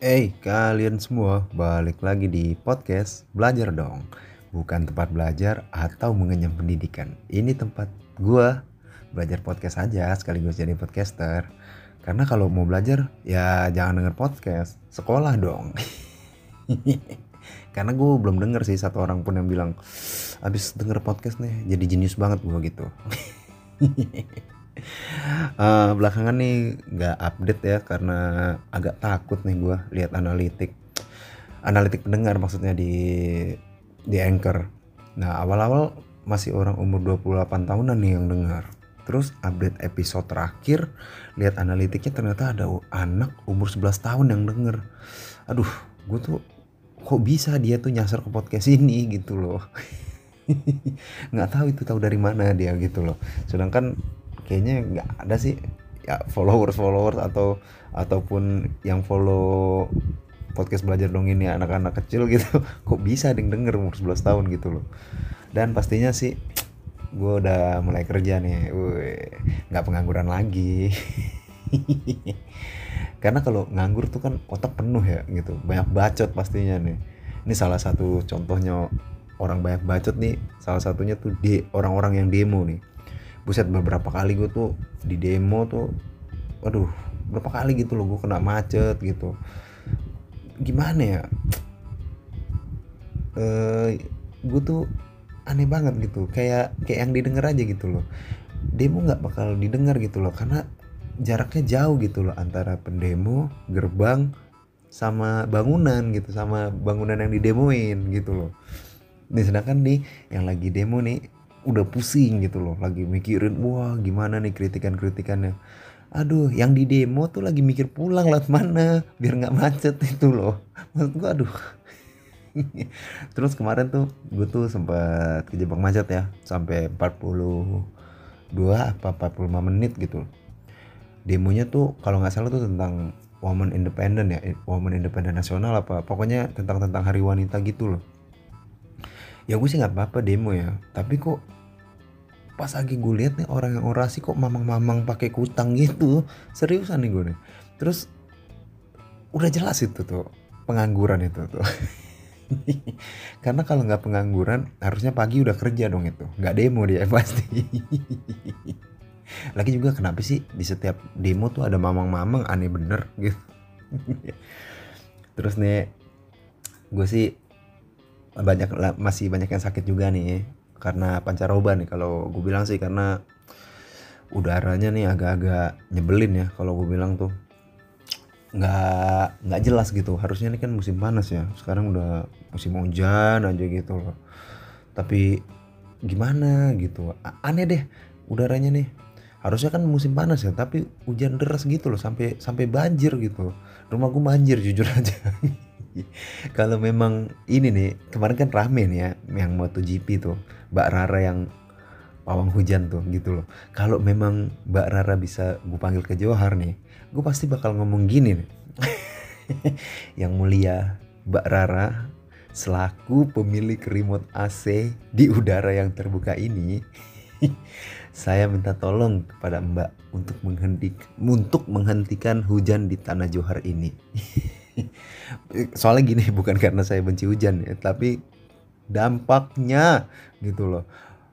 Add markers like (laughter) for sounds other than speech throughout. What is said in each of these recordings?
Hey kalian semua balik lagi di podcast Belajar dong. Bukan tempat belajar atau mengenyam pendidikan. Ini tempat gua belajar podcast aja sekaligus jadi podcaster. Karena kalau mau belajar ya jangan denger podcast. Sekolah dong. (laughs) Karena gue belum denger sih satu orang pun yang bilang Abis denger podcast nih jadi jenius banget gue gitu (laughs) uh, belakangan nih nggak update ya karena agak takut nih gue lihat analitik analitik pendengar maksudnya di di anchor. Nah awal-awal masih orang umur 28 tahunan nih yang dengar. Terus update episode terakhir lihat analitiknya ternyata ada anak umur 11 tahun yang denger. Aduh gue tuh kok bisa dia tuh nyasar ke podcast ini gitu loh. (laughs) Nggak tahu itu tahu dari mana dia gitu loh. Sedangkan kayaknya nggak ada sih. Ya followers followers atau ataupun yang follow podcast belajar dong ini anak-anak kecil gitu. (laughs) Kok bisa deng denger umur 11 tahun gitu loh. Dan pastinya sih gue udah mulai kerja nih. Nggak pengangguran lagi. (laughs) Karena kalau nganggur tuh kan otak penuh ya gitu. Banyak bacot pastinya nih. Ini salah satu contohnya orang banyak bacot nih. Salah satunya tuh di orang-orang yang demo nih buset beberapa kali gue tuh di demo tuh waduh berapa kali gitu loh gue kena macet gitu. Gimana ya? Eh gue tuh aneh banget gitu. Kayak kayak yang didengar aja gitu loh. Demo nggak bakal didengar gitu loh karena jaraknya jauh gitu loh antara pendemo gerbang sama bangunan gitu sama bangunan yang didemoin gitu loh. Nih sedangkan nih yang lagi demo nih udah pusing gitu loh lagi mikirin wah gimana nih kritikan-kritikannya? Aduh yang di demo tuh lagi mikir pulang lewat mana biar nggak macet itu loh. Maksud gua aduh. (laughs) Terus kemarin tuh gue tuh sempat kejebak macet ya sampai 42 apa 45 menit gitu. Demonya tuh kalau nggak salah tuh tentang woman independent ya woman independent nasional apa pokoknya tentang tentang hari wanita gitu loh ya gue sih nggak apa-apa demo ya. Tapi kok pas lagi gue lihat nih orang yang orasi kok mamang-mamang pakai kutang gitu seriusan nih gue nih. Terus udah jelas itu tuh pengangguran itu tuh. (laughs) Karena kalau nggak pengangguran harusnya pagi udah kerja dong itu. Nggak demo dia (laughs) pasti. Lagi juga kenapa sih di setiap demo tuh ada mamang-mamang aneh bener gitu. (laughs) Terus nih gue sih banyak masih banyak yang sakit juga nih karena pancaroba nih kalau gue bilang sih karena udaranya nih agak-agak nyebelin ya kalau gue bilang tuh. Nggak nggak jelas gitu harusnya ini kan musim panas ya sekarang udah musim hujan aja gitu loh. Tapi gimana gitu aneh deh udaranya nih. Harusnya kan musim panas ya tapi hujan deras gitu loh sampai sampai banjir gitu. Rumah gue banjir jujur aja (laughs) (laughs) kalau memang ini nih kemarin kan rame nih ya yang MotoGP tuh Mbak Rara yang pawang hujan tuh gitu loh. Kalau memang Mbak Rara bisa gue panggil ke Johar nih gue pasti bakal ngomong gini nih. (laughs) Yang mulia Mbak Rara selaku pemilik remote AC di udara yang terbuka ini (laughs) saya minta tolong kepada Mbak untuk menghentikan untuk menghentikan hujan di tanah Johar ini (laughs) soalnya gini bukan karena saya benci hujan ya tapi dampaknya gitu loh.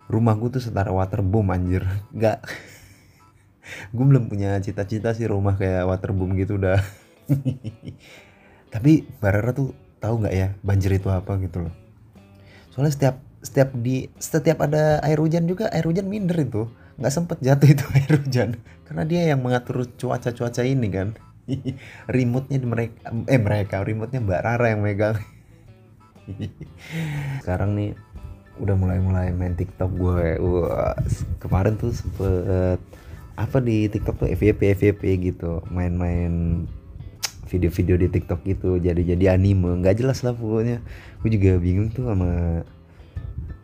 Rumah gue tuh setara waterboom anjir. Nggak. (laughs) Gue belum punya cita-cita sih rumah kayak waterboom gitu udah (laughs) tapi Barara tuh tahu nggak ya banjir itu apa gitu loh. Soalnya setiap setiap di setiap ada air hujan juga air hujan minder itu. Nggak sempet jatuh itu air hujan. Karena dia yang mengatur cuaca-cuaca ini kan (laughs) remote-nya mereka eh mereka remote-nya Mbak Rara yang megang. (laughs) Sekarang nih udah mulai-mulai main TikTok gue wah kemarin tuh sempet apa di TikTok tuh? FYP FYP gitu. Main-main video-video di TikTok gitu jadi jadi anime. Nggak jelas lah pokoknya. Gue juga bingung tuh sama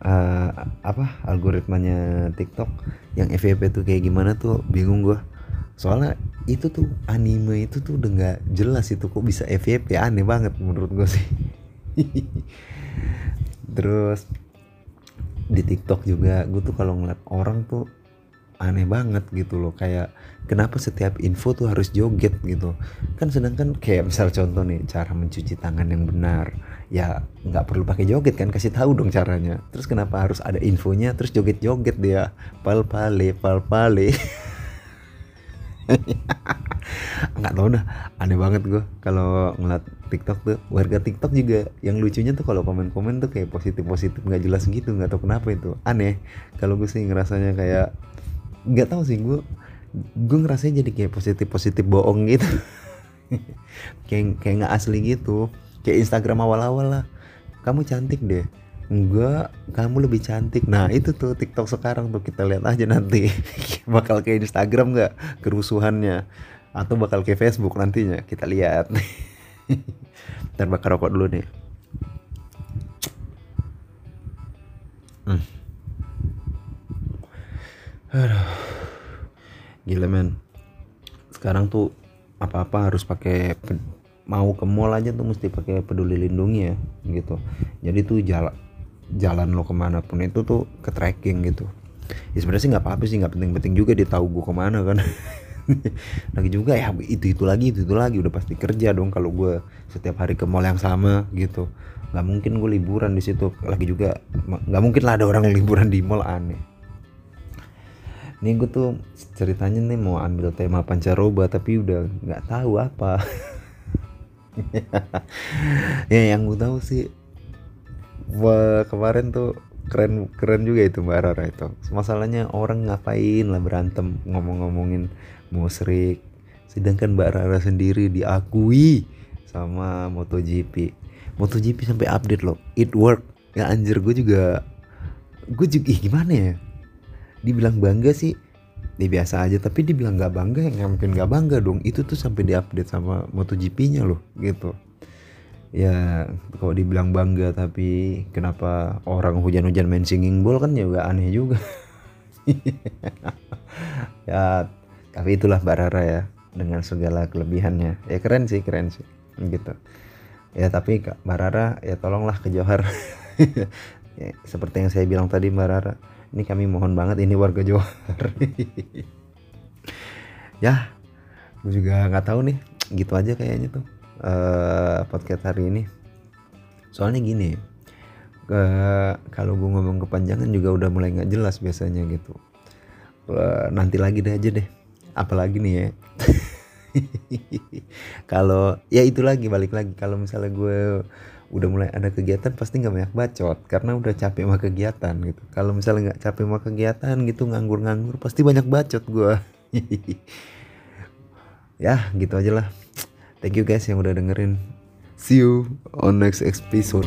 uh, apa algoritmanya TikTok yang FYP tuh kayak gimana tuh. Bingung gue soalnya itu tuh anime itu tuh udah nggak jelas itu kok bisa FYP aneh banget menurut gue sih. (laughs) Terus di TikTok juga gue tuh kalau ngeliat orang tuh aneh banget gitu loh. Kayak kenapa setiap info tuh harus joget gitu? Kan sedangkan kayak misal contoh nih cara mencuci tangan yang benar ya nggak perlu pakai joget kan kasih tahu dong caranya. Terus kenapa harus ada infonya terus joget-joget dia? Pal pale pal pale (laughs) (laughs) nggak tahu dah aneh banget gue kalau ngeliat TikTok tuh. Warga TikTok juga yang lucunya tuh kalau komen-komen tuh kayak positif positif nggak jelas gitu nggak tahu kenapa itu. Aneh. Kalau gue sih ngerasanya kayak nggak tahu sih gue gue ngerasanya jadi kayak positif positif bohong gitu. (laughs) Kayak kayak nggak asli gitu. Kayak Instagram awal-awal lah. Kamu cantik deh enggak kamu lebih cantik. Nah itu tuh TikTok sekarang tuh kita lihat aja nanti (laughs) bakal kayak Instagram nggak kerusuhannya atau bakal kayak Facebook nantinya kita lihat. (laughs) Ntar bakar rokok dulu nih. Hmm. Aduh. gila men. Sekarang tuh apa-apa harus pakai mau ke mall aja tuh mesti pakai peduli lindungi ya gitu. Jadi tuh jalan jalan lo ke mana pun itu tuh ke tracking gitu. Ya sebenarnya sih nggak apa-apa sih nggak penting-penting juga dia tahu gue ke mana kan. (laughs) Lagi juga ya itu itu lagi itu itu lagi udah pasti kerja dong kalau gue setiap hari ke mall yang sama gitu. Nggak mungkin gue liburan di situ lagi juga nggak mungkin lah ada orang yang liburan di mall aneh. Ini gue tuh ceritanya nih mau ambil tema pancaroba tapi udah nggak tahu apa. (laughs) Ya yang gue tahu sih Wah, kemarin tuh keren keren juga itu Mbak Rara itu. Masalahnya orang ngapain lah berantem ngomong-ngomongin musrik. Sedangkan Mbak Rara sendiri diakui sama MotoGP. MotoGP sampai update loh. It work. Ya anjir gue juga gue juga ih, gimana ya? Dibilang bangga sih dia biasa aja tapi dibilang nggak bangga ya mungkin nggak bangga dong itu tuh sampai diupdate sama MotoGP-nya loh gitu ya kalau dibilang bangga tapi kenapa orang hujan-hujan main singing bowl kan juga aneh juga. (laughs) Ya tapi itulah Mbak Rara ya dengan segala kelebihannya. Ya keren sih keren sih gitu. Ya tapi Mbak Rara ya tolonglah ke Johar. (laughs) Ya, seperti yang saya bilang tadi Mbak Rara ini kami mohon banget ini warga Johar. (laughs) Ya gue juga nggak tahu nih gitu aja kayaknya tuh uh, podcast hari ini. Soalnya gini ke kalau gue ngomong kepanjangan juga udah mulai nggak jelas biasanya gitu. Uh, nanti lagi deh aja deh. Apalagi nih ya. (laughs) Kalau ya itu lagi balik lagi. Kalau misalnya gue udah mulai ada kegiatan pasti nggak banyak bacot. Karena udah capek sama kegiatan gitu. Kalau misalnya nggak capek sama kegiatan gitu nganggur-nganggur pasti banyak bacot gue (laughs) ya gitu aja lah Thank you guys yang udah dengerin. See you on next episode.